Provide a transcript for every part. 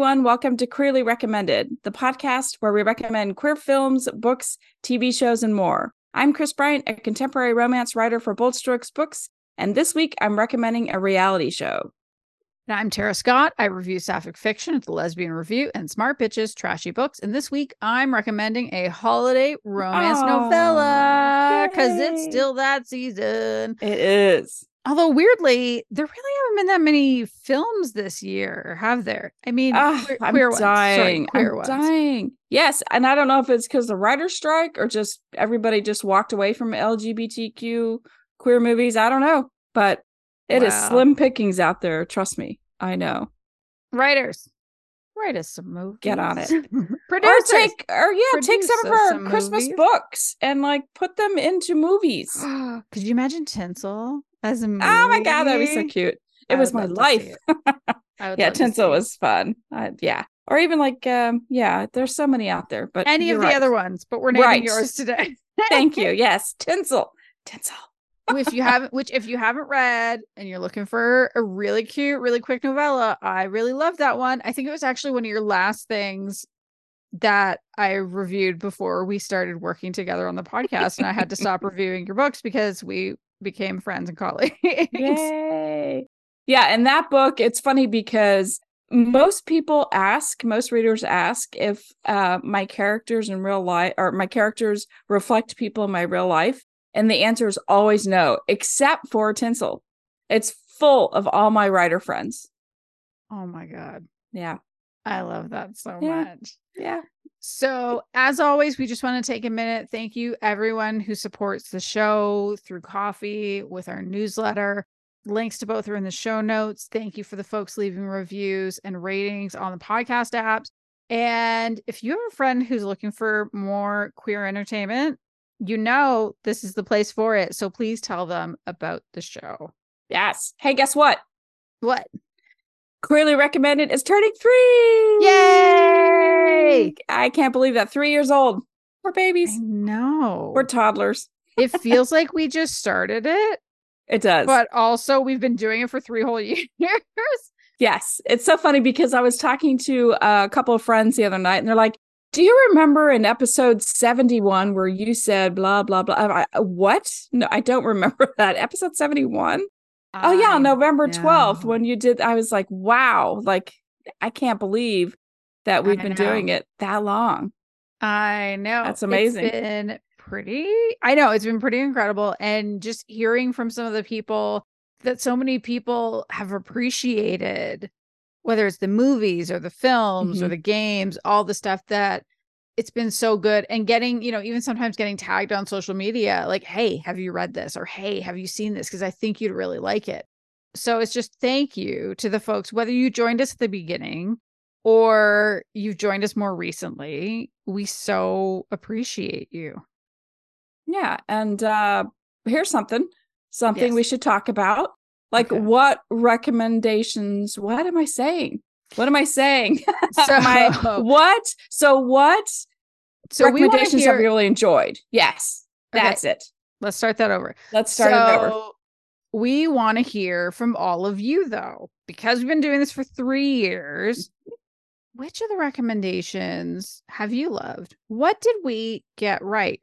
everyone. Welcome to Queerly Recommended, the podcast where we recommend queer films, books, TV shows, and more. I'm Kris Bryant, a contemporary romance writer for Bold Strokes Books, and this week I'm recommending a reality show. And I'm Tara Scott. I review sapphic fiction at the Lesbian Review and Smart Bitches Trashy Books. And this week I'm recommending a holiday romance Aw, novella because it's still that season. It is. Although weirdly, there really haven't been that many films this year, have there? I mean, Ah, queer, I'm queer. Sorry, dying. queer I'm ones. dying. Yes, and I don't know if it's because the writer's strike or just everybody just walked away from LGBTQ queer movies. I don't know, but it is Wow. slim pickings out there. Trust me, I know. Writers, write us some movies. Get on it. Producers. Or take, or yeah, take some of our some Christmas movies. books and like put them into movies. Could you imagine Tinsel as a movie? Oh my god, that'd be so cute. It I was my love to see life. it. I would yeah, love to see Tinsel was fun. Uh, yeah, or even like, um, yeah, there's so many out there. But any of the other ones, but we're naming Right. yours today. Thank you. Yes, Tinsel, Tinsel. If you haven't, which if you haven't read and you're looking for a really cute, really quick novella, I really love that one. I think it was actually one of your last things that I reviewed before we started working together on the podcast, and I had to stop reviewing your books because we became friends and colleagues. Yay. Yeah, and that book, it's funny because most people ask, most readers ask if uh, my characters in real life or my characters reflect people in my real life. And the answer is always no, except for Tinsel. It's full of all my writer friends. Oh my god, Yeah. I love that so Yeah. much. Yeah. So, as always, we just want to take a minute. Thank you, everyone who supports the show through Ko-fi with our newsletter. Links to both are in the show notes. Thank you for the folks leaving reviews and ratings on the podcast apps. And if you have a friend who's looking for more queer entertainment, you know this is the place for it. So, please tell them about the show. Yes. Hey, guess what? What? Queerly recommended is turning three. Yay! I can't believe that. Three years old. We're babies. No. We're toddlers. it feels like we just started it. It does. but also we've been doing it for three whole years. Yes, it's so funny because I was talking to a couple of friends the other night, and they're like, "Do you remember in episode seventy-one where you said blah blah blah?" I'm what? No, I don't remember that episode seventy-one. Oh yeah, I November twelfth when you did. I was like, "Wow!" Like, I can't believe that we've I been know. doing it that long. I know. That's amazing. It's been pretty, I know it's been pretty incredible. And just hearing from some of the people that so many people have appreciated, whether it's the movies or the films or Mhm. the games, all the stuff that it's been so good. And getting, you know, even sometimes getting tagged on social media, like, hey, have you read this? Or hey, have you seen this? Because I think you'd really like it. So it's just thank you to the folks, whether you joined us at the beginning or you've joined us more recently. We so appreciate you. Yeah, and uh here's something, something Yes. we should talk about. Like, Okay. what recommendations? What am I saying? What am I saying? So, I- what? So what so we want to recommendations have you hear. really enjoyed? Yes, Okay. that's it. Let's start that over. Let's start it over. We want to hear from all of you, though, because we've been doing this for three years. Which of the recommendations have you loved? What did we get right?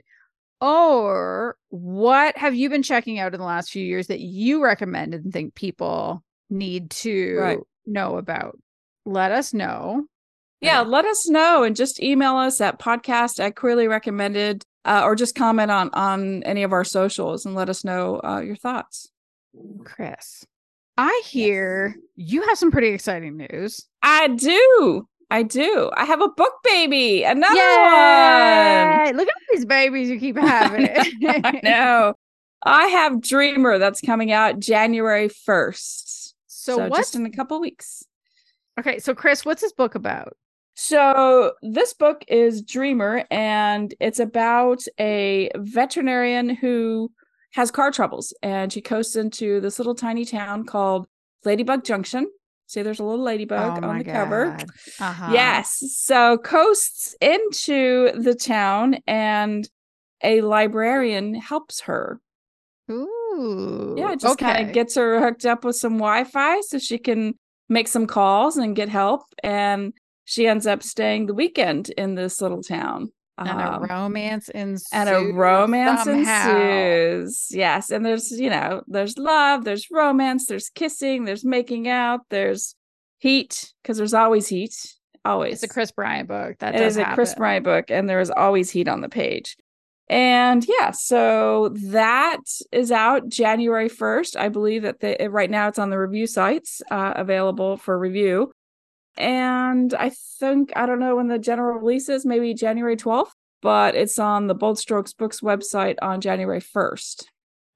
Or what have you been checking out in the last few years that you recommend and think people need to Right. know about? Let us know. Yeah, let us know and just email us at podcast at queerly recommended uh, or just comment on on any of our socials and let us know uh, your thoughts. Kris, I hear you have some pretty exciting news. I do. I do. I have a book baby. Another one. Yay! Look at all these babies you keep having. I know. I have Dreamer that's coming out January 1st. So, So, just in a couple weeks. okay? So, Kris, what's this book about? So this book is Dreamer, and it's about a veterinarian who has car troubles, and she coasts into this little tiny town called Ladybug Junction. See, there's a little ladybug Oh on the cover. Uh-huh. Yes. So coasts into the town, and a librarian helps her. Ooh. Yeah, just kind of gets her hooked up with some Wi-Fi so she can make some calls and get help. And she ends up staying the weekend in this little town. And Um, a romance ensues. and a romance somehow. ensues. Yes, and there's you know there's love, there's romance, there's kissing, there's making out, there's heat because there's always heat. Always, It's a Kris Bryant book. That it is a Kris. Bryant book, and there is always heat on the page. And yeah, so that is out January 1st. I believe that the, right now it's on the review sites uh, available for review. And I think, I don't know when the general release is, maybe January 12th, but it's on the Bold Strokes Books website on January 1st.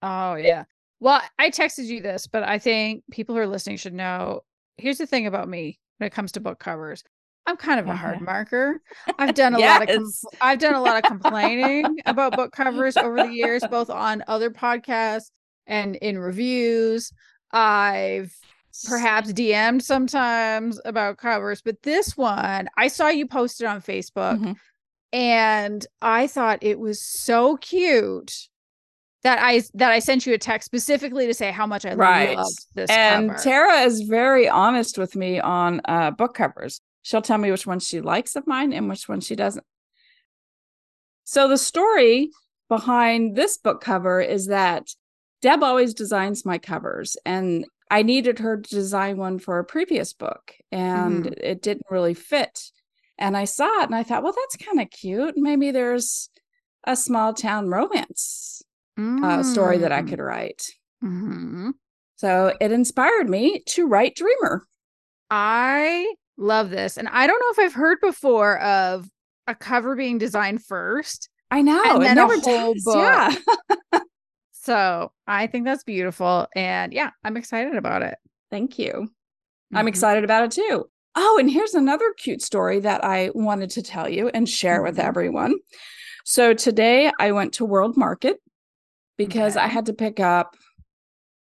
Oh yeah. Well, I texted you this, but I think people who are listening should know. Here's the thing about me when it comes to book covers. I'm kind of a hard marker. I've done a lot of com- Yes. I've done a lot of complaining about book covers over the years, both on other podcasts and in reviews. I've perhaps DM'd sometimes about covers, but this one I saw you posted on Facebook Mhm. and I thought it was so cute that I that I sent you a text specifically to say how much I Right. loved this And cover. Tara is very honest with me on uh, book covers. She'll tell me which ones she likes of mine and which ones she doesn't. So the story behind this book cover is that Deb always designs my covers, and I needed her to design one for a previous book, and it didn't really fit. And I saw it and I thought, well, that's kind of cute. Maybe there's a small town romance uh, story that I Mm. could write. Mhm. So it inspired me to write Dreamer. I love this, and I don't know if I've heard before of a cover being designed first. I know. And then a never whole does. book. Yeah. So I think that's beautiful, and yeah, I'm excited about it. Thank you. I'm Mhm. excited about it too. Oh, and here's another cute story that I wanted to tell you and share with Mhm. everyone. So today I went to World Market because I had to pick up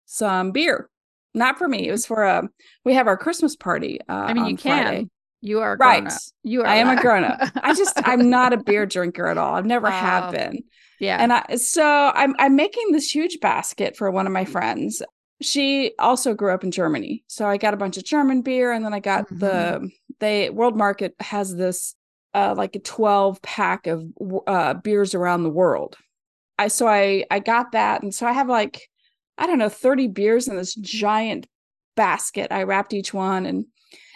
some beer. Not for me. It was for a we have our Christmas party. Uh, I mean, you can. Friday. You are a Right. grown-up. You are. I am a grown up. I just I'm not a beer drinker at all. I've never have been. yeah. And I so I'm I'm making this huge basket for one of my friends. She also grew up in Germany. So I got a bunch of German beer and then I got Mm-hmm. the they World Market has this uh like a 12 pack of uh beers around the world. I so I I got that and so I have like I don't know 30 beers in this giant basket. I wrapped each one and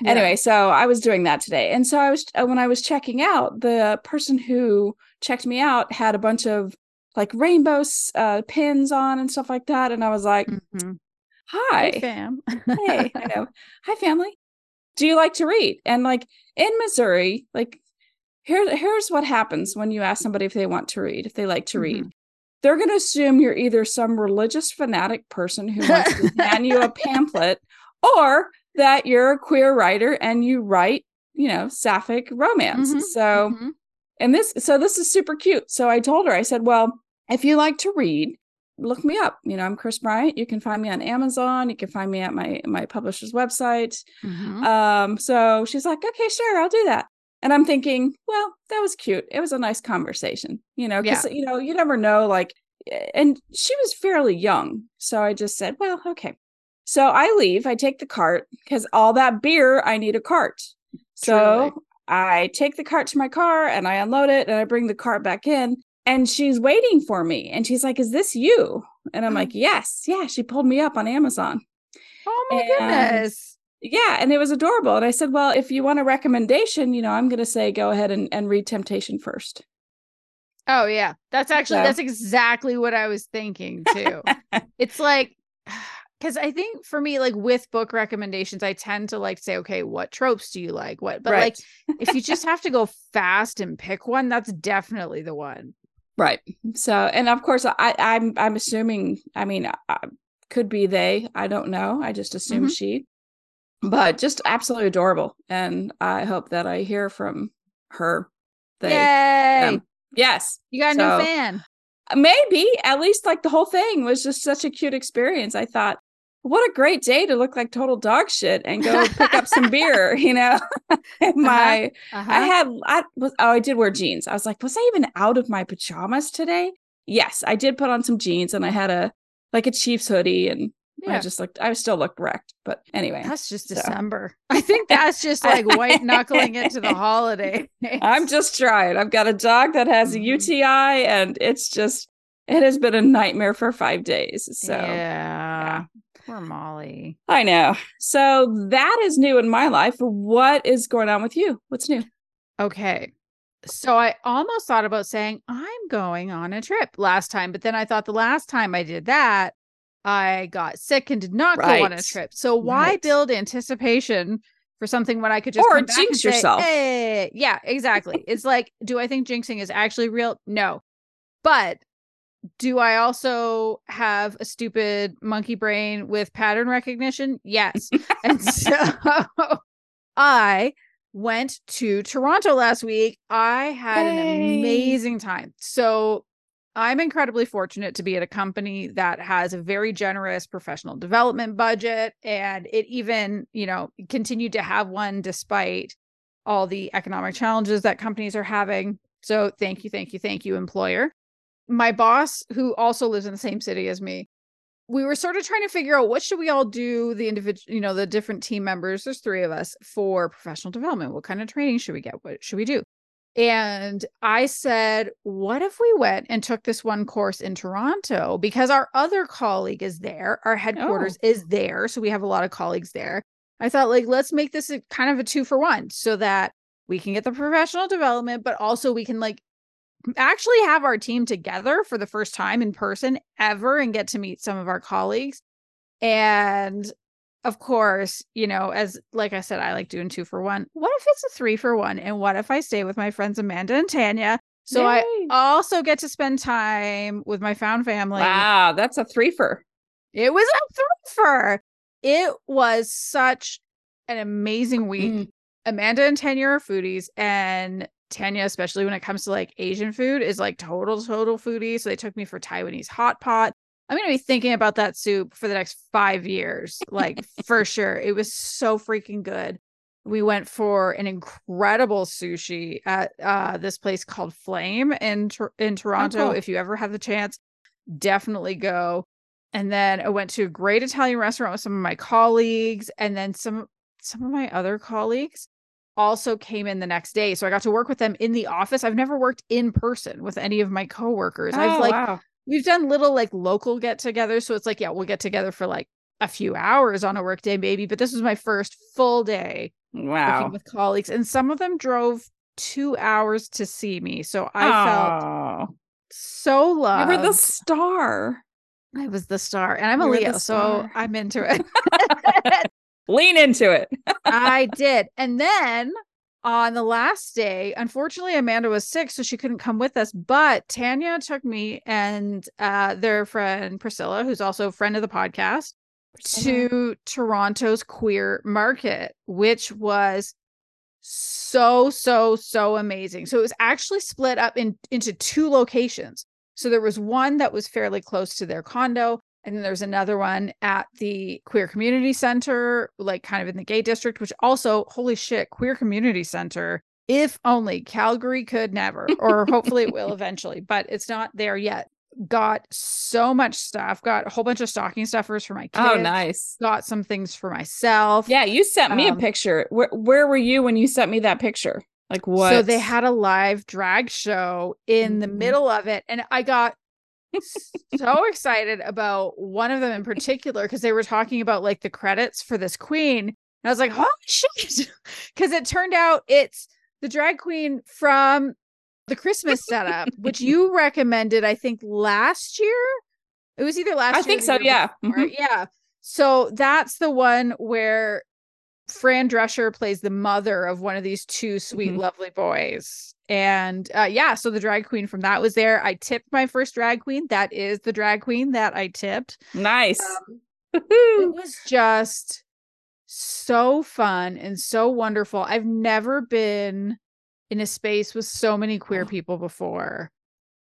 Yeah. anyway so i was doing that today. And so i was uh, when i was checking out the person who checked me out had a bunch of like rainbow uh, pins on and stuff like that. And i was like Mhm. hi. Hey, fam. hey i know. Hi family. Do you like to read? And like in missouri like here, here's what happens when you ask somebody if they want to read if they like to read. They're going to assume you're either some religious fanatic person who wants to hand you a pamphlet or that you're a queer writer and you write, you know, sapphic romance. Mhm, So, Mhm. and this, so this is super cute. So I told her, I said, well, if you like to read, look me up. You know, I'm Kris Bryant. You can find me on Amazon. You can find me at my my publisher's website. Mhm. Um, so she's like, okay, sure, I'll do that. And I'm thinking, well, that was cute. It was a nice conversation, you know, because you know, you never know, like, and she was fairly young. So I just said, well, okay. So I leave, I take the cart because all that beer, I need a cart. So Truly. I take the cart to my car and I unload it and I bring the cart back in. And she's waiting for me. And she's like, Is this you? And I'm like, Yes. Yeah. She pulled me up on Amazon. Oh my and- goodness. Yeah, and it was adorable. And I said, Well, if you want a recommendation, you know, I'm gonna say go ahead and, and read Temptation first. Oh yeah. That's actually So- that's exactly what I was thinking too. it's like because I think for me, like with book recommendations, I tend to like say, okay, what tropes do you like? What but like if you just have to go fast and pick one, that's definitely the one. right. So and of course I I'm I'm assuming, I mean, uh, could be they. I don't know. I just assume Mhm. she. But just absolutely adorable. And I hope that I hear from her. They Yay! them. Yes. you got a So- new fan. maybe at least like the whole thing was just such a cute experience. I thought, what a great day to look like total dog shit and go pick up some beer, you know. my Uh-huh. I had I was oh I did wear jeans. I was like, was I even out of my pajamas today? Yes, I did put on some jeans and I had a like a Chiefs hoodie and I just looked, I still looked wrecked. But anyway, That's just so. December. I think that's just like white knuckling into the holiday. I'm just trying. I've got a dog that has a Mhm. UTI and it's just, it has been a nightmare for five days. So yeah. Poor Molly. I know. So that is new in my life. What is going on with you? What's new? Okay. So I almost thought about saying I'm going on a trip last time, but then I thought the last time I did that, I got sick and did not go on a trip. So why Right. build anticipation for something when I could just Or come back and jinx say, yourself. "Hey." Yeah, exactly. it's like, do I think jinxing is actually real? No. But do I also have a stupid monkey brain with pattern recognition? Yes. and so I went to Toronto last week. I had an amazing time. So I'm incredibly fortunate to be at a company that has a very generous professional development budget. And it even, you know, continued to have one despite all the economic challenges that companies are having. So thank you, thank you, thank you, employer. My boss, who also lives in the same city as me, we were sort of trying to figure out what should we all do the individual you know the different team members there's three of us for professional development. What kind of training should we get? What should we do? And i said what if we went and took this one course in toronto? Because our other colleague is there our headquarters oh. is there so we have a lot of colleagues there. I thought like let's make this a kind of a two for one so that we can get the professional development but also we can like actually have our team together for the first time in person ever and get to meet some of our colleagues. And of course, you know, as like I said, I like doing two for one. What if it's a three for one? And what if I stay with my friends Amanda and Tanya? So I also get to spend time with my found family. wow, that's a threefer. It was a threefer. It was such an amazing week. Mm. Amanda and Tanya are foodies, and Tanya, especially when it comes to like Asian food, is like total, total foodie. So they took me for Taiwanese hot pot. I'm gonna be thinking about that soup for the next five years, like for sure. It was so freaking good. We went for an incredible sushi at uh, this place called Flame in Tor- in Toronto. cool. If you ever have the chance, definitely go. And then I went to a great Italian restaurant with some of my colleagues, and then some some of my other colleagues also came in the next day. So I got to work with them in the office. I've never worked in person with any of my coworkers. I've Oh, like wow. we've done little like local get togethers. So it's like, yeah, we'll get together for like a few hours on a work day, maybe. But this was my first full day Wow. with colleagues. And some of them drove two hours to see me. So I felt Oh, so you loved. were the star. I was the star. And I'm a You Leo, so. I'm into it. Lean into it. I did. And then on the last day, unfortunately, Amanda was sick, so she couldn't come with us. But Tanya took me and uh, their friend Priscilla, who's also a friend of the podcast, to Toronto's queer market, which was so, so, so amazing. So it was actually split up in, into two locations. So there was one that was fairly close to their condo, and then there's another one at the Queer Community Center, like kind of in the gay district, which also, holy shit, Queer Community Center. If only Calgary could never, or hopefully it will eventually, but it's not there yet. Got so much stuff, got a whole bunch of stocking stuffers for my kids. Oh, nice. Got some things for myself. Yeah, you sent me Um, a picture. Where where were you when you sent me that picture? Like what? So they had a live drag show in the Mhm. middle of it. And I got so excited about one of them in particular because they were talking about like the credits for this queen. And I was like, holy shit. Because it turned out it's the drag queen from the Christmas setup, which you recommended, I think, last year. It was either last I think so. Yeah. Mhm. Yeah. So that's the one where Fran Drescher plays the mother of one of these two sweet, Mhm. lovely boys. And uh, yeah, so the drag queen from that was there. I tipped my first drag queen. That is the drag queen that I tipped. Nice. Um, it was just so fun and so wonderful. I've never been in a space with so many queer people before.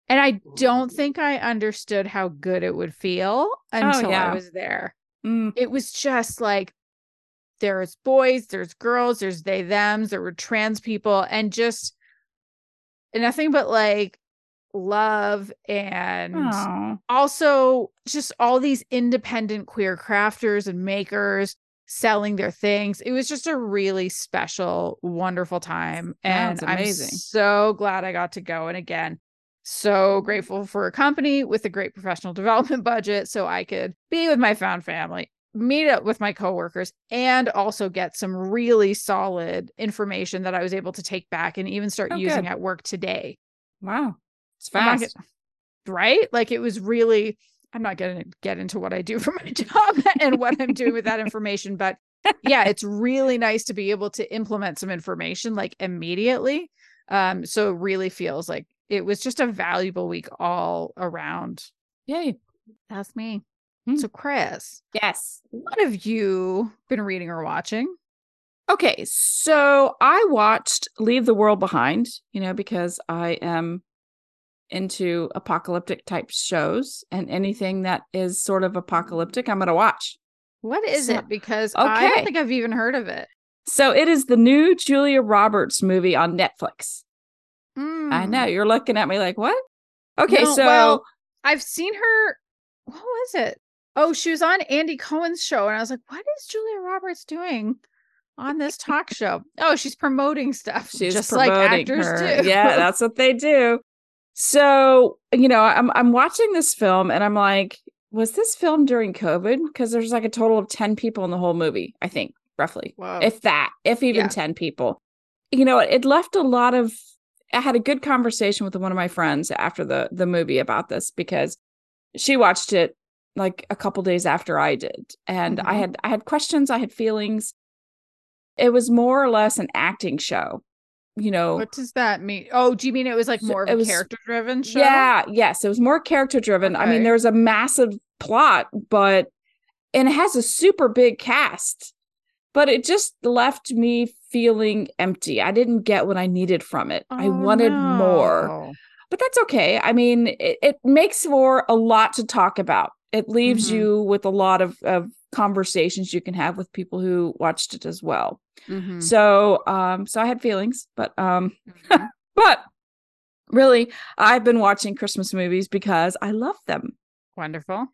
And I don't think I understood how good it would feel until yeah. I was there. Mm. It was just like there's boys, there's girls, there's they, thems, there were trans people, and just nothing but like love and Aw. also just all these independent queer crafters and makers selling their things. It was just a really special, wonderful time. And I'm amazing. so glad I got to go. And again, so grateful for a company with a great professional development budget so I could be with my found family, meet up with my coworkers, and also get some really solid information that I was able to take back and even start Oh, using good. at work today Wow. It's I'm not fast. right? Like it was really, I'm not going to get into what I do for my job and what I'm doing with that information, but yeah, it's really nice to be able to implement some information like immediately. Um, so it really feels like it was just a valuable week all around. Yay. That's me. Hmm. So, Kris, Yes. what have you been reading or watching? Okay, so I watched Leave the World Behind, you know, because I am into apocalyptic type shows and anything that is sort of apocalyptic, I'm going to watch. What is So- it? Because I okay. don't think I've even heard of it. So it is the new Julia Roberts movie on Netflix. I know Mm. you're looking at me like, what? Okay, No, so well, I've seen her. What was it? Oh, she was on Andy Cohen's show, and I was like, "What is Julia Roberts doing on this talk show?" Oh, she's promoting stuff, she's just like actors her. do. Yeah, that's what they do. So, you know, I'm I'm watching this film and I'm like, was this film during COVID? Because there's like a total of 10 people in the whole movie, I think, roughly. Whoa. If that, if even Yeah. 10 people. You know, it left a lot of I had a good conversation with one of my friends after the the movie about this because she watched it like a couple days after I did. And I Mhm. had I had questions, I had feelings. It was more or less an acting show. You know, what does that mean? Oh, do you mean it was like more of a character driven show? Yeah, yes, it was more character driven. I mean, Okay. there's a massive plot, but and it has a super big cast, but it just left me feeling empty. I didn't get what I needed from it. I Oh, wanted more, but that's okay. I mean, it, it makes for a lot to talk about. It leaves Mhm. you with a lot of, of conversations you can have with people who watched it as well. Mhm. So, um, so I had feelings, but um, Mhm. but really, I've been watching Christmas movies because I love them. Wonderful.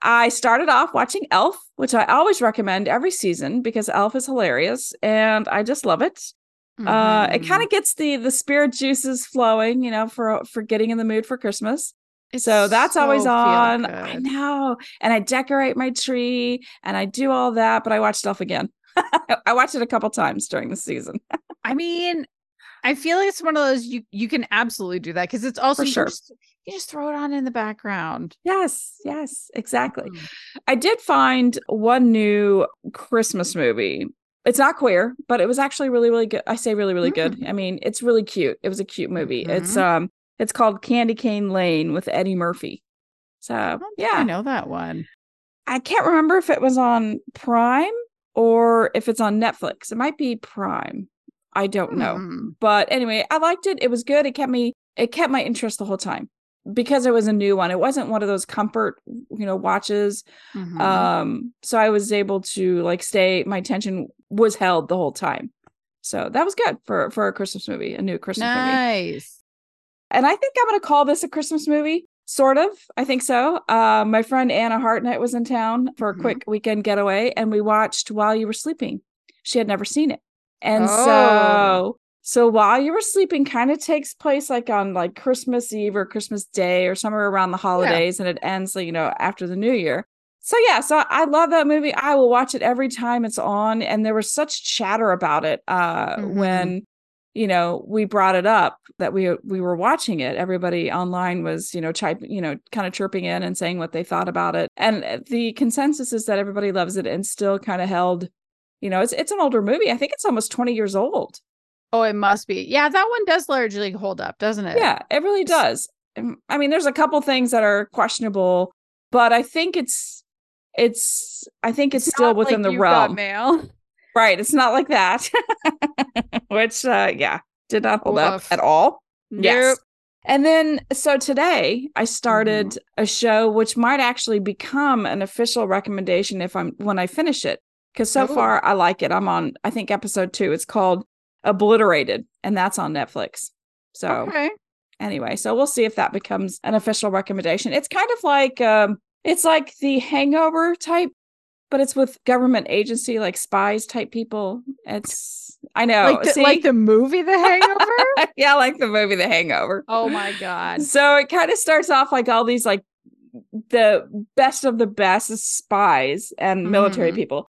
I started off watching Elf, which I always recommend every season because Elf is hilarious and I just love it. Uh, it Mhm. kind of gets the the spirit juices flowing, you know, for for getting in the mood for Christmas. It's so that's always so feel on. I know, and I decorate my tree and I do all that, but I watched Elf again. I watched it a couple times during the season. I mean, I feel like it's one of those you you can absolutely do that because it's also For you, sure. just, you just throw it on in the background. Yes, yes, exactly. Mhm. I did find one new Christmas movie. It's not queer, but it was actually really, really good. I say really, really good. I mean, it's really cute. It was a cute movie. It's Mhm. um, it's called Candy Cane Lane with Eddie Murphy. So I yeah, I know that one. I can't remember if it was on Prime or if it's on Netflix. It might be Prime. I don't know. Hmm. But anyway, I liked it. It was good. It kept me it kept my interest the whole time because it was a new one. It wasn't one of those comfort, you know, watches. Mhm. Um so I was able to like stay my attention was held the whole time. So that was good for for a Christmas movie, a new Christmas movie. nice. And I think I'm going to call this a Christmas movie. Sort of. I think so. Uh, my friend Anna Hartnett was in town for a Mhm. quick weekend getaway, and we watched While You Were Sleeping. She had never seen it. And Oh. so so While You Were Sleeping kind of takes place like on like Christmas Eve or Christmas Day or somewhere around the holidays, and it ends, you know, after the new year. So yeah, so I love that movie. I will watch it every time it's on. And there was such chatter about it uh Mhm. when you know we brought it up that we we were watching it everybody online was you know type you know kind of chirping in and saying what they thought about it and uh, the consensus is that everybody loves it and still kind of held you know it's it's an older movie i think it's almost 20 years old Oh, it must be. Yeah, that one does largely hold up, doesn't it? yeah it really does i mean there's a couple things that are questionable but i think it's it's i think it's, still within like the realm mail. right it's not like that which uh yeah did not hold up at all Yes. Nope. And then, so today I started Mm-hmm. a show which might actually become an official recommendation if I'm when I finish it. Because so Ooh. far I like it. I'm on, I think, episode two. It's called Obliterated, and that's on Netflix. So Okay. anyway, so we'll see if that becomes an official recommendation. It's kind of like um it's like the hangover type, but it's with government agency like spies type people. It's I know. Like the, like the movie The Hangover? yeah, like the movie The Hangover. oh my god. So it kind of starts off like all these like the best of the best spies and military Mhm. people.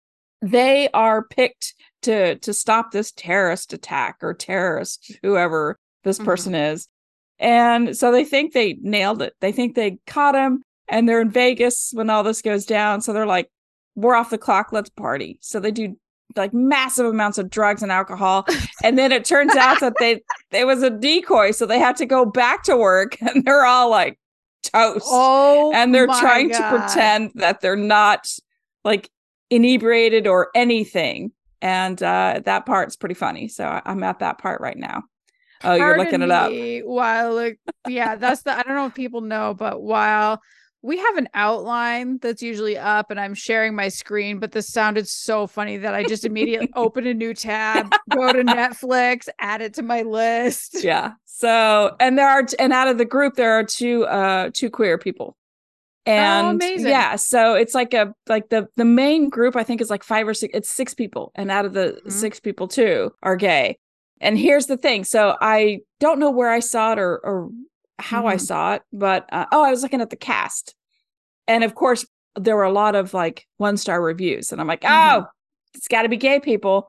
They are picked to to stop this terrorist attack or terrorist whoever this Mhm. person is. And so they think they nailed it. They think they caught him and they're in Vegas when all this goes down. So they're like, we're off the clock, let's party. So they do like massive amounts of drugs and alcohol. And then it turns out that they it was a decoy. So they had to go back to work and they're all like toast. Oh, and they're trying to pretend that they're not like inebriated or anything. And uh that part's pretty funny. So I- I'm at that part right now. Oh, you're looking it up. While look, yeah, that's the I don't know if people know, but while we have an outline that's usually up and I'm sharing my screen, but this sounded so funny that I just immediately open a new tab, go to Netflix, add it to my list. yeah so and there are and out of the group there are two uh two queer people and Oh, yeah so it's like a like the the main group i think is like five or six it's six people and out of the Mhm. six people two are gay and here's the thing so i don't know where i saw it or or how i Mhm. saw it but uh, oh i was looking at the cast and of course there were a lot of like one star reviews and i'm like Mhm. oh it's got to be gay people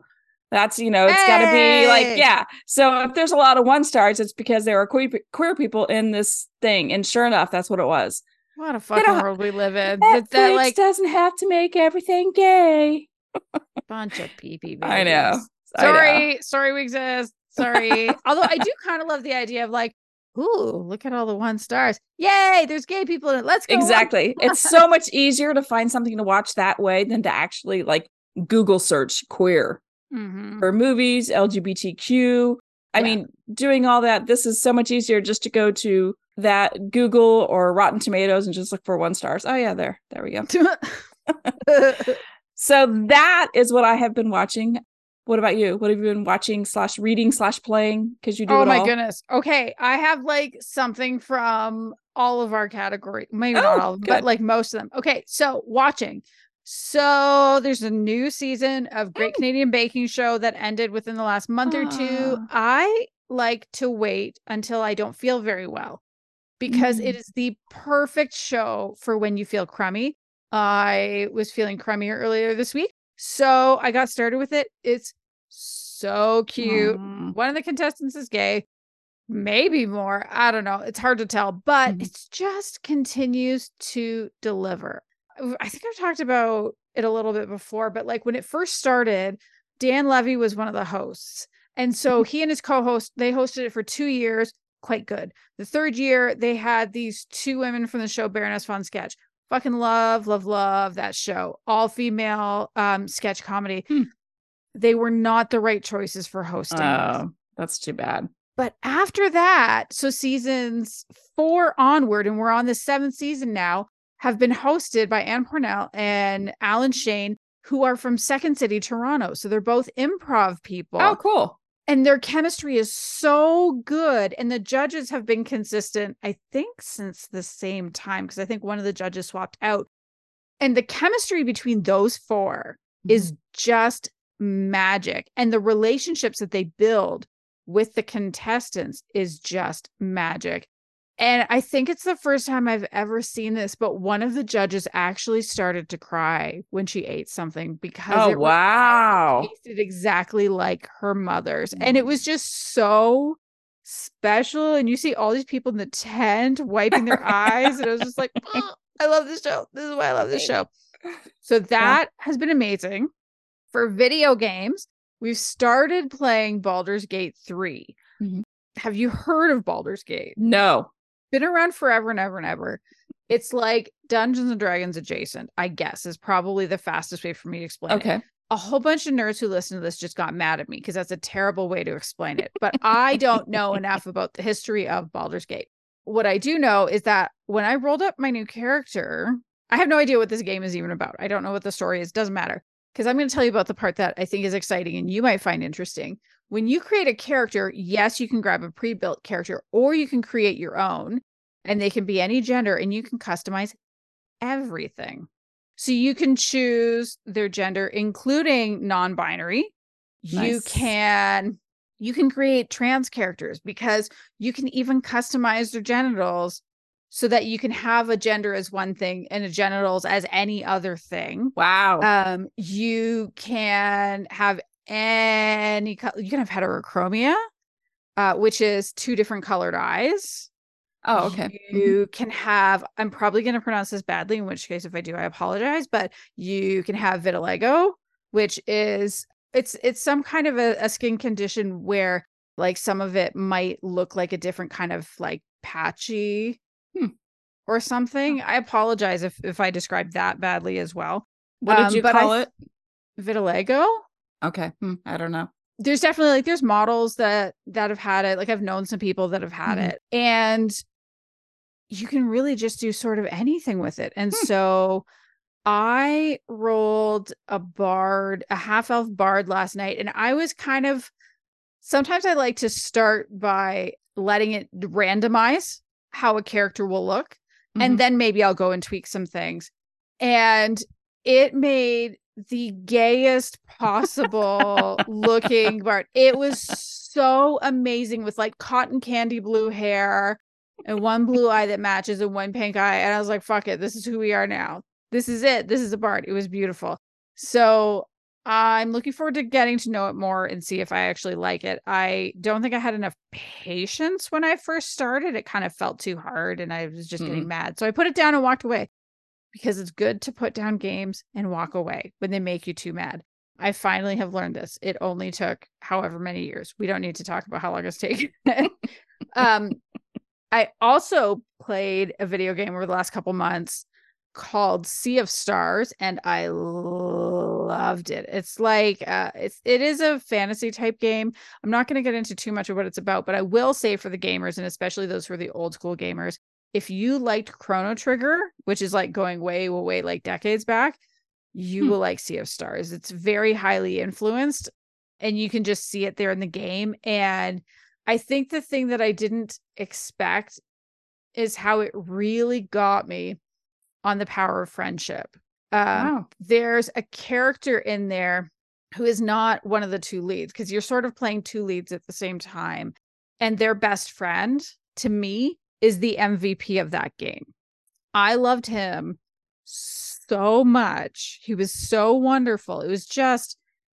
that's you know it's got to be like yeah so if there's a lot of one stars it's because there are queer, queer people in this thing and sure enough that's what it was What a fucking know, world we live in. Netflix That, that like doesn't have to make everything gay bunch of pee pee i know babies. I know. Sorry, sorry we exist. Sorry. Although I do kind of love the idea of like, ooh, look at all the one stars. Yay, there's gay people in it. Let's go. exactly it's so much easier to find something to watch that way than to actually like google search queer Mhm. for movies lgbtq i Yeah. mean doing all that this is so much easier just to go to that google or rotten tomatoes and just look for one stars oh yeah there there we go so that is what i have been watching what about you what have you been watching slash reading slash playing because you do oh it my all goodness. Okay, I have like something from all of our category. Maybe Oh, not all, of them, but like most of them. Okay, so watching. So there's a new season of Great Canadian Baking Show that ended within the last month or two. I like to wait until I don't feel very well because it Mm. is the perfect show for when you feel crummy. I was feeling crummier earlier this week. So I got started with it. It's so cute. Aw. One of the contestants is gay, maybe more. I don't know. It's hard to tell, but Mhm. it's just continues to deliver. I think I've talked about it a little bit before, but like when it first started, Dan Levy was one of the hosts. And so he and his co-host, they hosted it for two years, quite good. The third year, they had these two women from the show Baroness von Sketch. Fucking love, love, love that show. All female um sketch comedy. Hmm. They were not the right choices for hosting. oh that's too bad But after that, so seasons four onward, and we're on the seventh season now, have been hosted by Ann Pornel and Alan Shane, who are from Second City, Toronto. So they're both improv people. oh cool And their chemistry is so good. And the judges have been consistent, I think, since the same time, because I think one of the judges swapped out. And the chemistry between those 4 is mm-hmm. just magic. And the relationships that they build with the contestants is just magic. And I think it's the first time I've ever seen this, but one of the judges actually started to cry when she ate something because oh it wow tasted exactly like her mother's. And it was just so special. And you see all these people in the tent wiping their eyes. And I was just like, "Oh, I love this show. This is why I love this show. So that has been amazing. For video games, we've started playing Baldur's Gate 3. Mhm. Have you heard of Baldur's Gate? no Been around forever and ever and ever. It's like Dungeons and Dragons adjacent, I guess, is probably the fastest way for me to explain it okay a whole bunch of nerds who listen to this just got mad at me because that's a terrible way to explain it. But I don't know enough about the history of Baldur's Gate. What I do know is that when I rolled up my new character, I have no idea what this game is even about. I don't know what the story is, doesn't matter. Because I'm going to tell you about the part that I think is exciting and you might find interesting. When you create a character, yes, you can grab a pre built character or you can create your own and they can be any gender and you can customize everything. So you can choose their gender, including non binary. Nice. You can you can create trans characters because you can even customize their genitals so that you can have a gender as one thing and a genitals as any other thing. Wow. Um, you can have any you can have heterochromia, uh, which is two different colored eyes. Oh, okay. Mm-hmm. You can have, I'm probably going to pronounce this badly, in which case, if I do, I apologize, but you can have vitiligo, which is it's it's some kind of a, a skin condition where like some of it might look like a different kind of like patchy hmm. or something. I apologize if if I described that badly as well. What did um, you call I, it? Vitiligo. Okay, hmm. I don't know. There's definitely like there's models that that have had it. Like I've known some people that have had mm-hmm. it, and you can really just do sort of anything with it. And hmm. so I rolled a bard, a half elf bard last night, and I was kind of sometimes I like to start by letting it randomize how a character will look. Mm-hmm. And then maybe I'll go and tweak some things. And it made the gayest possible looking bard. It was so amazing with like cotton candy blue hair and one blue eye that matches and one pink eye. And I was like, fuck it, this is who we are now. This is it. This is a bard. It was beautiful. So I'm looking forward to getting to know it more and see if I actually like it. I don't think I had enough patience when I first started. It kind of felt too hard and I was just mm getting mad. So I put it down and walked away because it's good to put down games and walk away when they make you too mad. I finally have learned this. It only took however many years. We don't need to talk about how long it's taken. um, I also played a video game over the last couple months called Sea of Stars, and I loved it. It's like uh, it's it is a fantasy type game. I'm not going to get into too much of what it's about, but I will say for the gamers and especially those who are the old school gamers, if you liked Chrono Trigger, which is like going way, way, way like decades back, you hmm. will like Sea of Stars. It's very highly influenced, and you can just see it there in the game. And I think the thing that I didn't expect is how it really got me on the power of friendship. Um, wow. There's a character in there who is not one of the two leads because you're sort of playing two leads at the same time. And their best friend, to me, is the MVP of that game. I loved him so much. He was so wonderful. It was just,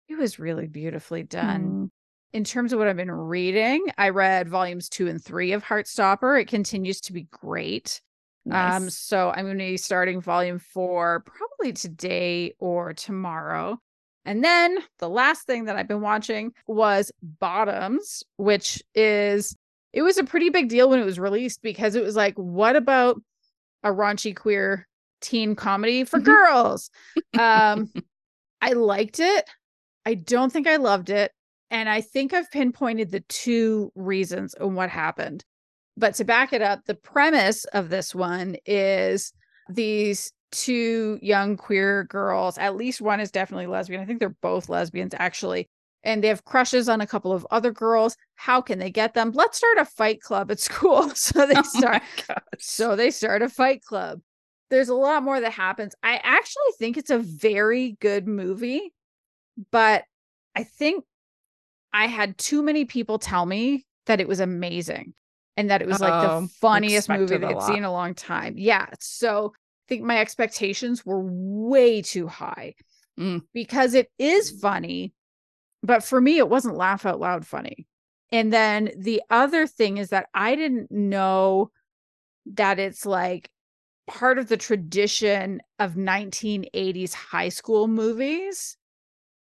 it was really beautifully done. Mm. In terms of what I've been reading, I read volumes two and three of Heartstopper. It continues to be great. Um, nice. Um, so I'm going to be starting volume four probably today or tomorrow. And then the last thing that I've been watching was Bottoms, which is it was a pretty big deal when it was released because it was like, what about a raunchy queer teen comedy for mm-hmm. girls? um, I liked it. I don't think I loved it. And I think I've pinpointed the two reasons on what happened. But to back it up, the premise of this one is these two young queer girls, at least one is definitely lesbian. I think they're both lesbians actually. And they have crushes on a couple of other girls. How can they get them? Let's start a fight club at school. So they oh start oh so they start a fight club. There's a lot more that happens. I actually think it's a very good movie, but I think I had too many people tell me that it was amazing and that it was like the oh, funniest movie they'd seen in a long time. Yeah. So I think my expectations were way too high mm. because it is funny, but for me, it wasn't laugh out loud funny. And then the other thing is that I didn't know that it's like part of the tradition of 1980s high school movies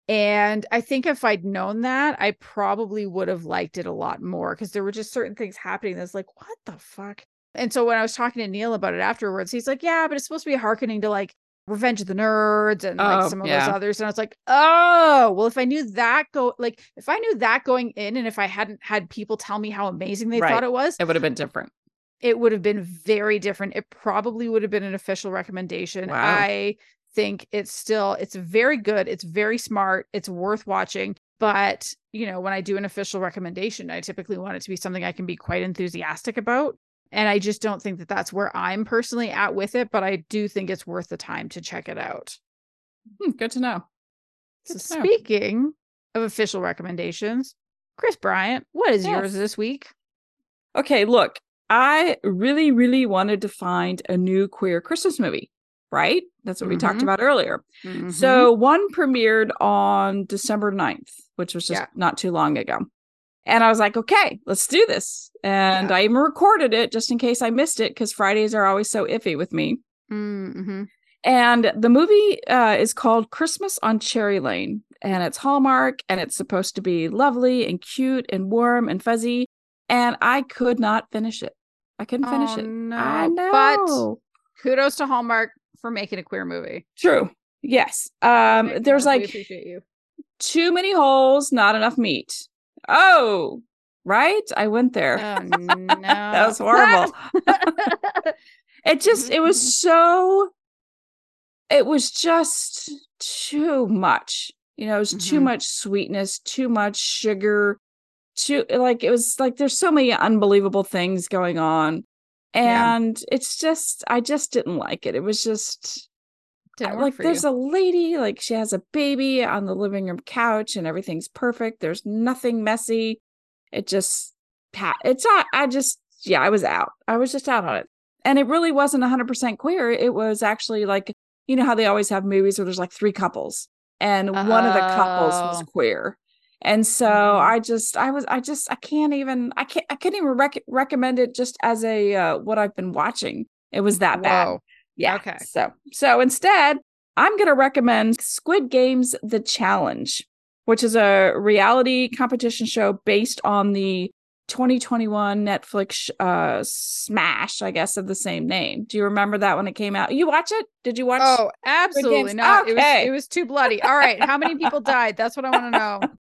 and I think if I'd known that, I probably would have liked it a lot more because there were just certain things happening that's like, what the fuck? And so when I was talking to Neil about it afterwards, he's like, yeah, but it's supposed to be harkening to like Revenge of the Nerds and like oh, some of yeah. those others. And I was like, oh, well, if I knew that go like if I knew that going in and if I hadn't had people tell me how amazing they right. thought it was, it would have been different. It would have been very different. It probably would have been an official recommendation. Wow. I think it's still it's very good it's very smart it's worth watching But, you know, when I do an official recommendation, I typically want it to be something I can be quite enthusiastic about. And I just don't think that that's where I'm personally at with it, but I do think it's worth the time to check it out. Hmm, good to know. Good so, to know. speaking of official recommendations, Kris Bryant, what is yes. yours this week? Okay, look, I really, really wanted to find a new queer Christmas movie, right? That's what mm-hmm. we talked mm-hmm. about earlier. Mm-hmm. So one premiered on December 9th, which was just yeah. not too long ago. And I was like, okay, let's do this. And yeah. I even recorded it just in case I missed it because Fridays are always so iffy with me. Mm-hmm. And the movie uh, is called Christmas on Cherry Lane. And it's Hallmark and it's supposed to be lovely and cute and warm and fuzzy. And I could not finish it. I couldn't finish oh, it. No. I know. But kudos to Hallmark for making a queer movie. True. Yes. Um, there's like too many holes, not enough meat. Oh, right. I went there. Oh, no. that was horrible. it just, it was so, it was just too much. You know, it was mm-hmm. too much sweetness, too much sugar, too, like, it was like there's so many unbelievable things going on. And yeah. it's just, I just didn't like it. It was just, like there's you. a lady like she has a baby on the living room couch and everything's perfect there's nothing messy it just it's not i just yeah i was out i was just out on it and it really wasn't 100% queer it was actually like you know how they always have movies where there's like three couples and uh, one of the couples was oh. queer and so mm-hmm. i just i was i just i can't even i can't i couldn't even rec- recommend it just as a uh, what i've been watching it was that Whoa. bad yeah. Okay. So so instead, I'm going to recommend Squid Games The Challenge, which is a reality competition show based on the 2021 Netflix uh smash, I guess, of the same name. Do you remember that when it came out? You watch it? Did you watch? Oh, absolutely not. Okay. It was it was too bloody. All right, how many people died? That's what I want to know.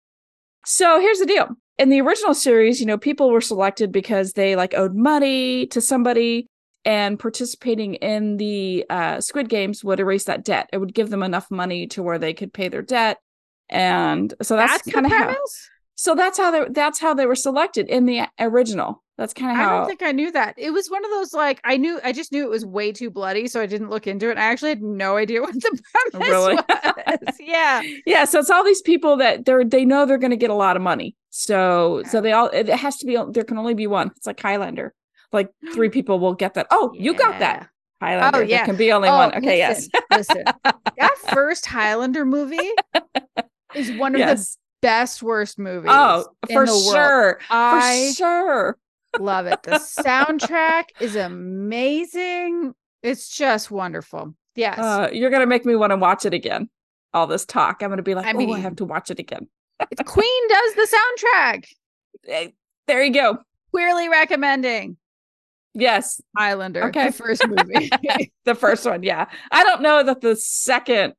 So here's the deal. In the original series, you know, people were selected because they like owed money to somebody and participating in the uh, Squid Games would erase that debt. It would give them enough money to where they could pay their debt, and so that's, that's kind of how. So that's how they that's how they were selected in the original. That's kind of how. I don't think I knew that. It was one of those like I knew I just knew it was way too bloody, so I didn't look into it. I actually had no idea what the premise really? was. yeah, yeah. So it's all these people that they're they know they're going to get a lot of money. So so they all it has to be there can only be one. It's like Highlander like three people will get that. Oh, yeah. you got that. Highlander. Oh, yeah. There can be only oh, one. Okay, listen, yes. listen. That first Highlander movie is one of yes. the best worst movies. Oh, for sure. I for sure. love it. The soundtrack is amazing. It's just wonderful. Yes. Uh, you're gonna make me want to watch it again. All this talk. I'm gonna be like, I mean, oh, I have to watch it again. Queen does the soundtrack. There you go. Queerly recommending. Yes. Highlander. Okay. The first movie. the first one, yeah. I don't know that the second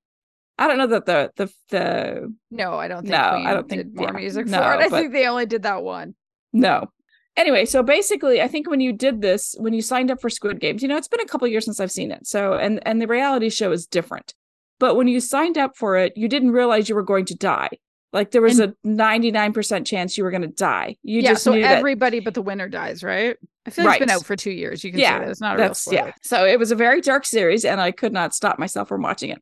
I don't know that the the the No, I don't think no, Queen I don't think more yeah, music no, for it. I think they only did that one. No. Anyway, so basically, I think when you did this, when you signed up for Squid Games, you know, it's been a couple years since I've seen it. So and and the reality show is different. But when you signed up for it, you didn't realize you were going to die. Like there was and, a 99% chance you were going to die. You yeah, just so everybody that, but the winner dies, right? I feel like right. it's been out for two years. You can yeah, say It's not a real spoiler. Yeah. So it was a very dark series, and I could not stop myself from watching it.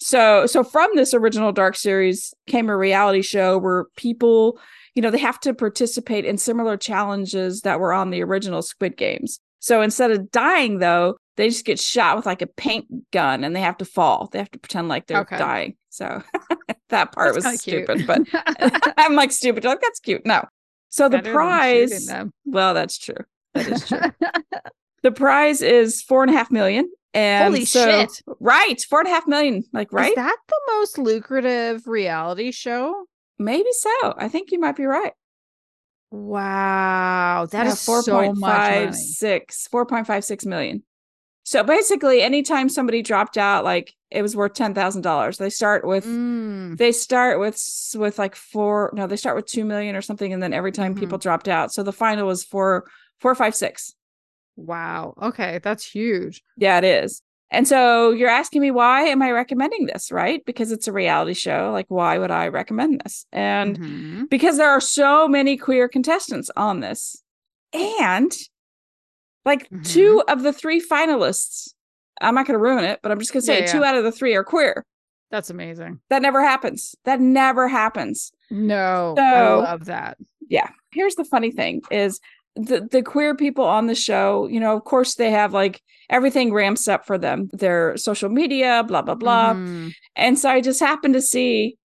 So so from this original dark series came a reality show where people, you know, they have to participate in similar challenges that were on the original Squid Games. So instead of dying though, they just get shot with like a paint gun and they have to fall. They have to pretend like they're okay. dying. So that part that's was stupid, but I'm like stupid. Like that's cute. No. So the prize. Well, that's true. That is true. the prize is four and a half million. And Holy so, shit. Right. Four and a half million. Like, right. Is that the most lucrative reality show? Maybe so. I think you might be right. Wow. that yeah, is 4.56 4.56 million. So basically, anytime somebody dropped out, like it was worth ten thousand dollars. They start with mm. they start with with like four. No, they start with two million or something, and then every time mm-hmm. people dropped out, so the final was four four five six. Wow. Okay, that's huge. Yeah, it is. And so you're asking me why am I recommending this, right? Because it's a reality show. Like, why would I recommend this? And Mhm. because there are so many queer contestants on this. And like Mhm. two of the three finalists, I'm not going to ruin it, but I'm just going to say Yeah, two out of the three are queer. That's amazing. That never happens. That never happens. No, I love that. yeah here's the funny thing is the the queer people on the show you know of course they have like everything ramps up for them their social media blah blah blah Mhm. and so i just happened to see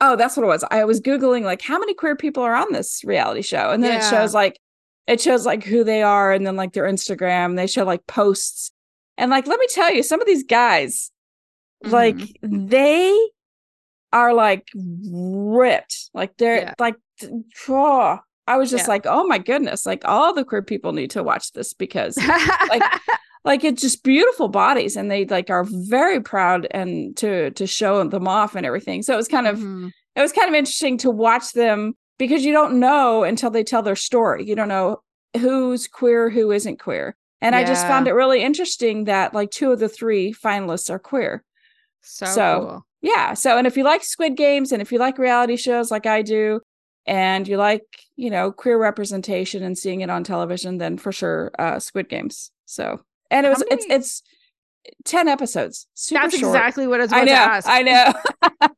oh that's what it was i was googling like how many queer people are on this reality show and then it shows like it shows like who they are and then like their instagram they show like posts and like let me tell you some of these guys like Mm-hmm. they are like ripped like they're Yeah. like oh, i was just Yeah. like oh my goodness like all the queer people need to watch this because like like it's just beautiful bodies and they like are very proud and to to show them off and everything so it was kind of Mhm. it was kind of interesting to watch them because you don't know until they tell their story you don't know who's queer who isn't queer and i just found it really interesting that like two of the three finalists are queer so, So, cool. yeah. So, and if you like Squid Games and if you like reality shows like I do, and you like, you know, queer representation and seeing it on television, then for sure, uh, Squid Games. So, and it was, it's, many- it's 10 episodes. Super That's short. exactly what I was I know. to ask. I know.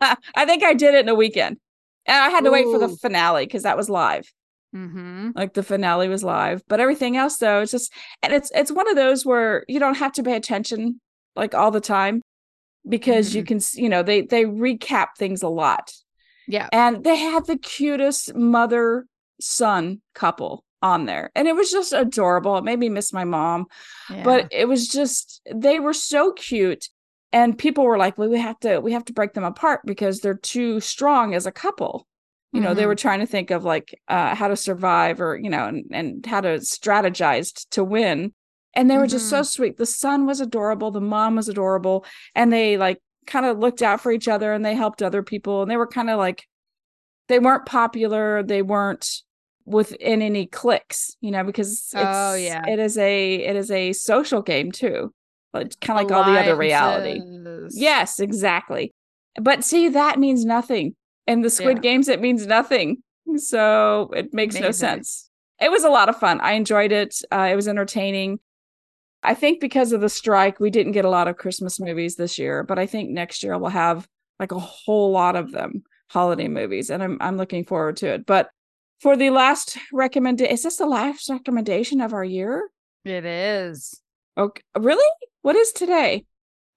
I think I did it in a weekend. And I had to wait for the finale because that was live. hmm Like the finale was live. But everything else though, it's just and it's it's one of those where you don't have to pay attention like all the time because you Mhm. can you know they they recap things a lot Yeah. and they had the cutest mother son couple on there and it was just adorable it made me miss my mom yeah. but it was just they were so cute and people were like well we have to we have to break them apart because they're too strong as a couple. You know they Mhm. were trying to think of like uh how to survive or you know and, and how to strategize t- to win. And they were just so sweet. The son was adorable. The mom was adorable. And they like kind of looked out for each other and they helped other people. And they were kind of like they weren't popular. They weren't within any cliques you know because it's, Oh, yeah. it is a it is a social game too like kind of like all the other reality. Yes exactly. But see that means nothing. In the squid Yeah. games it means nothing. So it makes no sense. It was a lot of fun. I enjoyed it. Uh, it was entertaining. I think because of the strike we didn't get a lot of christmas movies this year but i think next year we'll have like a whole lot of them holiday movies and i'm, I'm looking forward to it. But for the last recommend is this the last recommendation of our year? It is. okay really what is today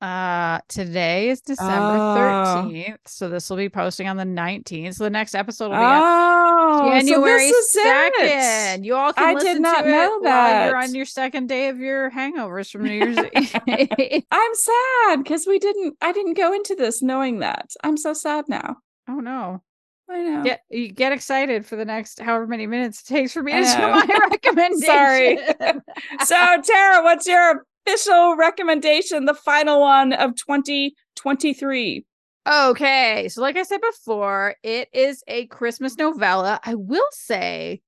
Uh today is December Oh. 13th. So this will be posting on the 19th. So the next episode will be oh on January so this is it. 2nd. You all can I listen did not to it know while you're on your second day of your hangovers from New Year's Eve. I'm sad because we didn't. I didn't go into this knowing that. I'm so sad now. oh no. I know. Get you get excited for the next however many minutes it takes for me to do my recommendation. Sorry. So Tara, what's your official recommendation? The final one of 2023. Okay, so like I said before, it is a Christmas novella. I will say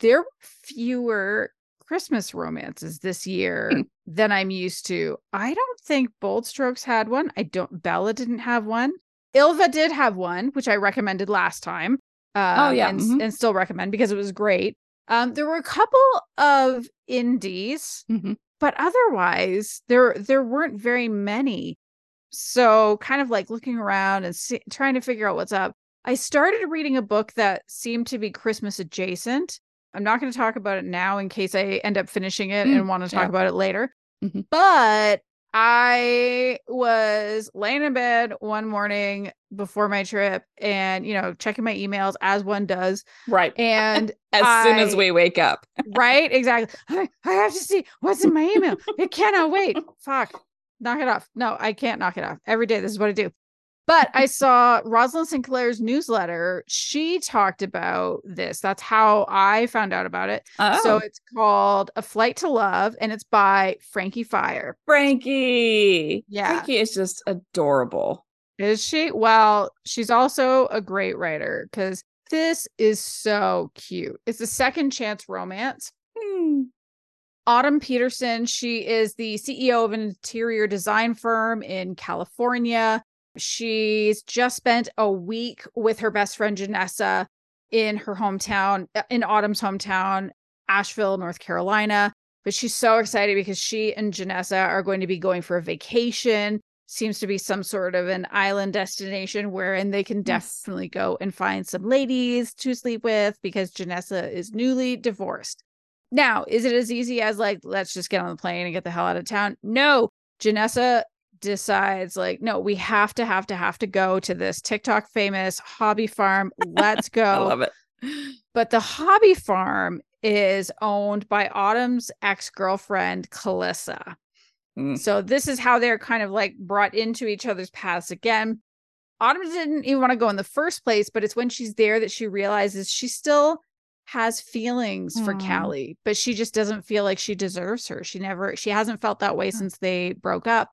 there were fewer Christmas romances this year Hmm. than I'm used to. I don't think Bold Strokes had one. I don't Bella didn't have one. Ylva did have one, which I recommended last time. Um, yeah, and, mhm. and still recommend because it was great. Um, there were a couple of indies, Mhm. But otherwise there there weren't very many so kind of like looking around and see, trying to figure out what's up i started reading a book that seemed to be christmas adjacent i'm not going to talk about it now in case i end up finishing it Mm, and want to talk yeah. about it later Mhm. but i was laying in bed one morning before my trip and you know checking my emails as one does Right. and As soon as we wake up. right exactly. I, I have to see what's in my email. It cannot wait. Fuck. Knock it off. No i can't knock it off. Every day this is what i do but i saw rosalind sinclair's newsletter she talked about this that's how i found out about it Oh, so it's called a flight to love and it's by Frankie Fyre Frankie. Yeah. Frankie is just adorable. is she well she's also a great writer because this is so cute it's a second chance romance Hmm. Autumn Peterson, she is the CEO of an interior design firm in California. She's just spent a week with her best friend Janessa in her hometown, uh, in Autumn's hometown, Asheville, North Carolina. But she's so excited because she and Janessa are going to be going for a vacation. Seems to be some sort of an island destination wherein they can definitely go and find some ladies to sleep with because Janessa is newly divorced. Now, is it as easy as like, let's just get on the plane and get the hell out of town? No, Janessa decides like, no, we have to, have to, have to go to this TikTok famous hobby farm. Let's go. I love it. But the hobby farm is owned by Autumn's ex girlfriend, Calissa. Mm. So this is how they're kind of like brought into each other's paths again. Autumn didn't even want to go in the first place, but it's when she's there that she realizes she still has feelings for Aw. Callie, but she just doesn't feel like she deserves her. She never, she hasn't felt that way since they broke up.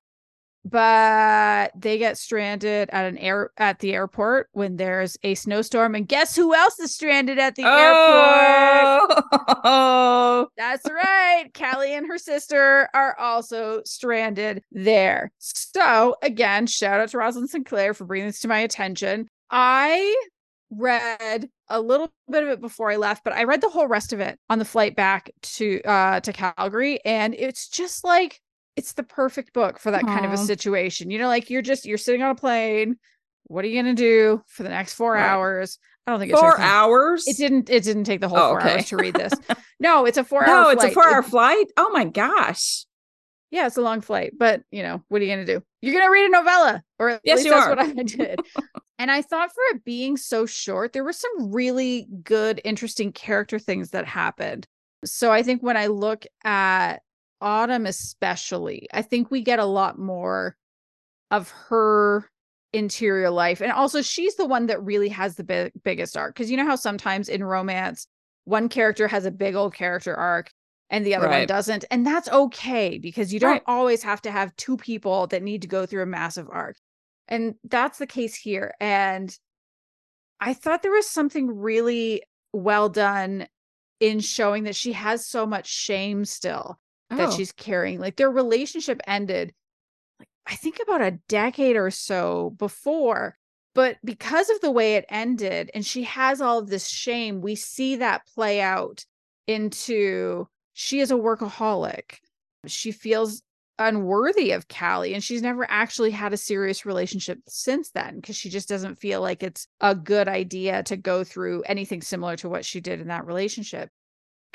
But they get stranded at an air at the airport when there's a snowstorm, and guess who else is stranded at the airport? Oh, That's right. Callie and her sister are also stranded there. So, again, shout out to Rosalind Sinclair for bringing this to my attention. I read a little bit of it before I left, but I read the whole rest of it on the flight back to uh to Calgary and it's just like it's the perfect book for that kind of a situation. You know, like you're just you're sitting on a plane. What are you going to do for the next 4 Right. hours? I don't think it four took hours. It didn't it didn't take the whole Oh, 4 okay. hours to read this. No, it's a 4 hour no, it's a four-hour It- flight. Oh my gosh. yeah, it's a long flight, but you know, what are you going to do? You're going to read a novella, or at Yes, least you that's are. what I did. and I thought for it being so short, there were some really good, interesting character things that happened. So I think when I look at Autumn, especially, I think we get a lot more of her interior life. And also, she's the one that really has the big, biggest arc. Because you know how sometimes in romance, one character has a big old character arc and the other one doesn't. And that's okay because you don't Right. always have to have two people that need to go through a massive arc. And that's the case here. And I thought there was something really well done in showing that she has so much shame still that Oh. she's carrying. Like their relationship ended, like I think about a decade or so before. But because of the way it ended, and she has all of this shame, we see that play out into she is a workaholic. She feels unworthy of Callie, and she's never actually had a serious relationship since then because she just doesn't feel like it's a good idea to go through anything similar to what she did in that relationship.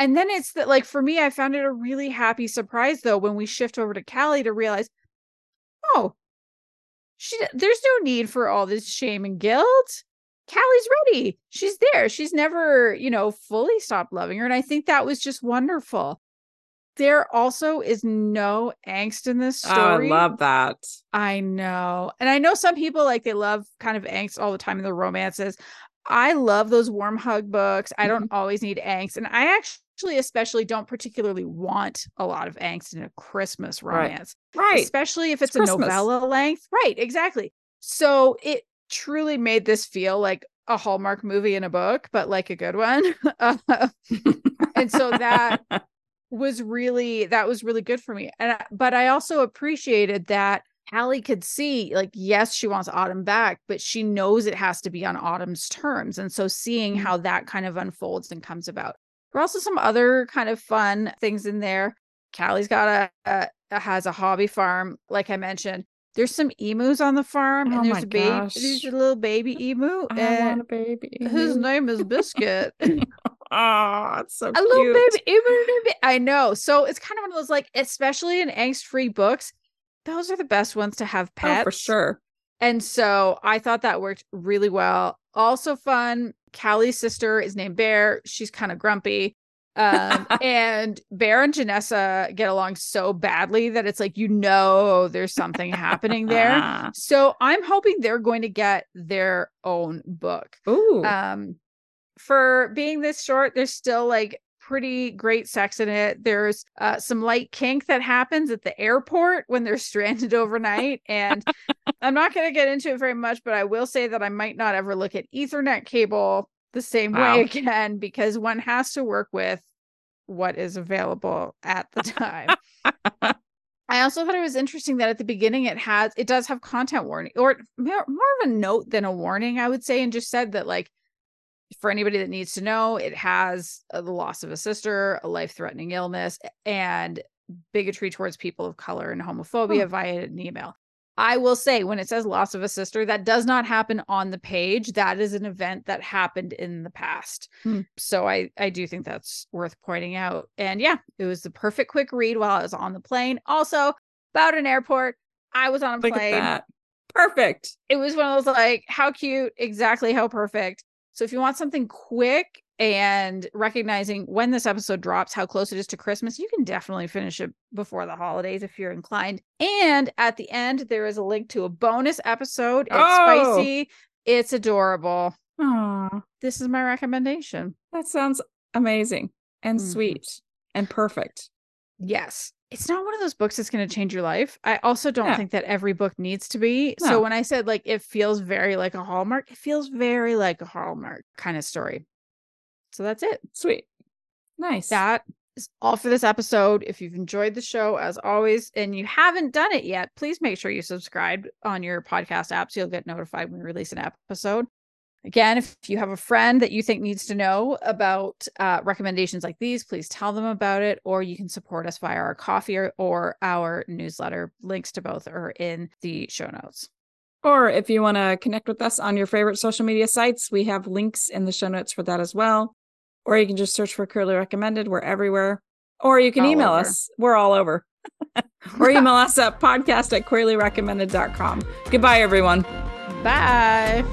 And then it's that, like, for me, I found it a really happy surprise, though, when we shift over to Callie to realize, oh, she, there's no need for all this shame and guilt. Callie's ready. She's there. She's never, you know, fully stopped loving her. And I think that was just wonderful. There also is no angst in this Oh, I love that. I know. And I know some people like they love kind of angst all the time in the romances. I love those warm hug books. I Mm-hmm. don't always need angst. And I actually, especially, don't particularly want a lot of angst in a Christmas romance, Right. especially if It's it's, a Christmas. novella length. Right. Exactly. So it truly made this feel like a Hallmark movie in a book, but like a good one. Uh, and so that was really that was really good for me and I, but i also appreciated that Hallie could see like yes she wants autumn back but she knows it has to be on autumn's terms and so seeing Mhm. how that kind of unfolds and comes about there are also some other kind of fun things in there callie's got a, a has a hobby farm like i mentioned there's some emus on the farm Oh and there's a baby gosh. there's a little baby emu I and baby. his name is biscuit Oh, it's so a cute. little baby, emu. I know. So it's kind of one of those like, especially in angst-free books, those are the best ones to have pets. Oh, for sure. And so I thought that worked really well. Also fun. Callie's sister is named Bear. She's kind of grumpy. Um, and Bear and Janessa get along so badly that it's like you know there's something happening there. Ah. So I'm hoping they're going to get their own book Ooh. um for being this short there's still like pretty great sex in it there's uh, some light kink that happens at the airport when they're stranded overnight and i'm not going to get into it very much but i will say that i might not ever look at ethernet cable the same Wow. way again because one has to work with what is available at the time. I also thought it was interesting that at the beginning it has it does have content warning or more, more of a note than a warning, I would say, and just said that like for anybody that needs to know, it has uh, the loss of a sister, a life-threatening illness, and bigotry towards people of color and homophobia via an email. I will say when it says loss of a sister, that does not happen on the page. That is an event that happened in the past. Hmm. So I I do think that's worth pointing out. And yeah, it was the perfect quick read while I was on the plane. Also, about an airport. I was on a Look plane. Perfect. It was one of those like, how cute, exactly how perfect. So if you want something quick and recognizing when this episode drops, how close it is to Christmas, you can definitely finish it before the holidays if you're inclined. And at the end, there is a link to a bonus episode. It's Oh. spicy, it's adorable. Aw, This is my recommendation. that sounds amazing and Mhm. sweet and perfect. Yes. It's not one of those books that's going to change your life. I also don't Yeah. think that every book needs to be. No. So when I said like it feels very like a Hallmark, it feels very like a Hallmark kind of story. So that's it. Sweet. Nice. that is all for this episode. If you've enjoyed the show, as always, and you haven't done it yet, please make sure you subscribe on your podcast app so you'll get notified when we release an episode. Again, if you have a friend that you think needs to know about uh, recommendations like these, please tell them about it, or you can support us via our Ko-fi or, or our newsletter. Links to both are in the show notes. Or if you want to connect with us on your favorite social media sites, we have links in the show notes for that as well. Or you can just search for Queerly Recommended. We're everywhere. Or you can All email over. us. We're all over. or email us at podcast at queerlyrecommended.com. Goodbye, everyone. Bye.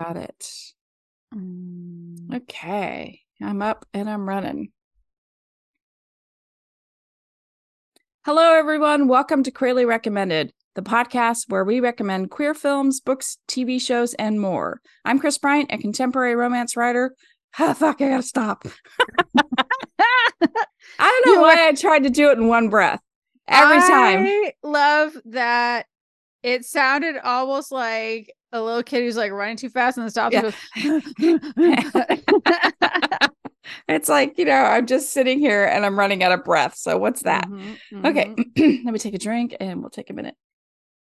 Got it. Mm. Okay. I'm up and I'm running. Hello, everyone. Welcome to Queerly Recommended, the podcast where we recommend queer films, books, TV shows, and more. I'm Kris Bryant, a contemporary romance writer. Ah, fuck, I gotta stop. I don't know why I tried to do it in one breath every time. I love that it sounded almost like a little kid who's like running too fast and then stops Yeah. it's like, you know, I'm just sitting here and I'm running out of breath. So, what's that? Mhm, Okay, mhm. let me take a drink and we'll take a minute.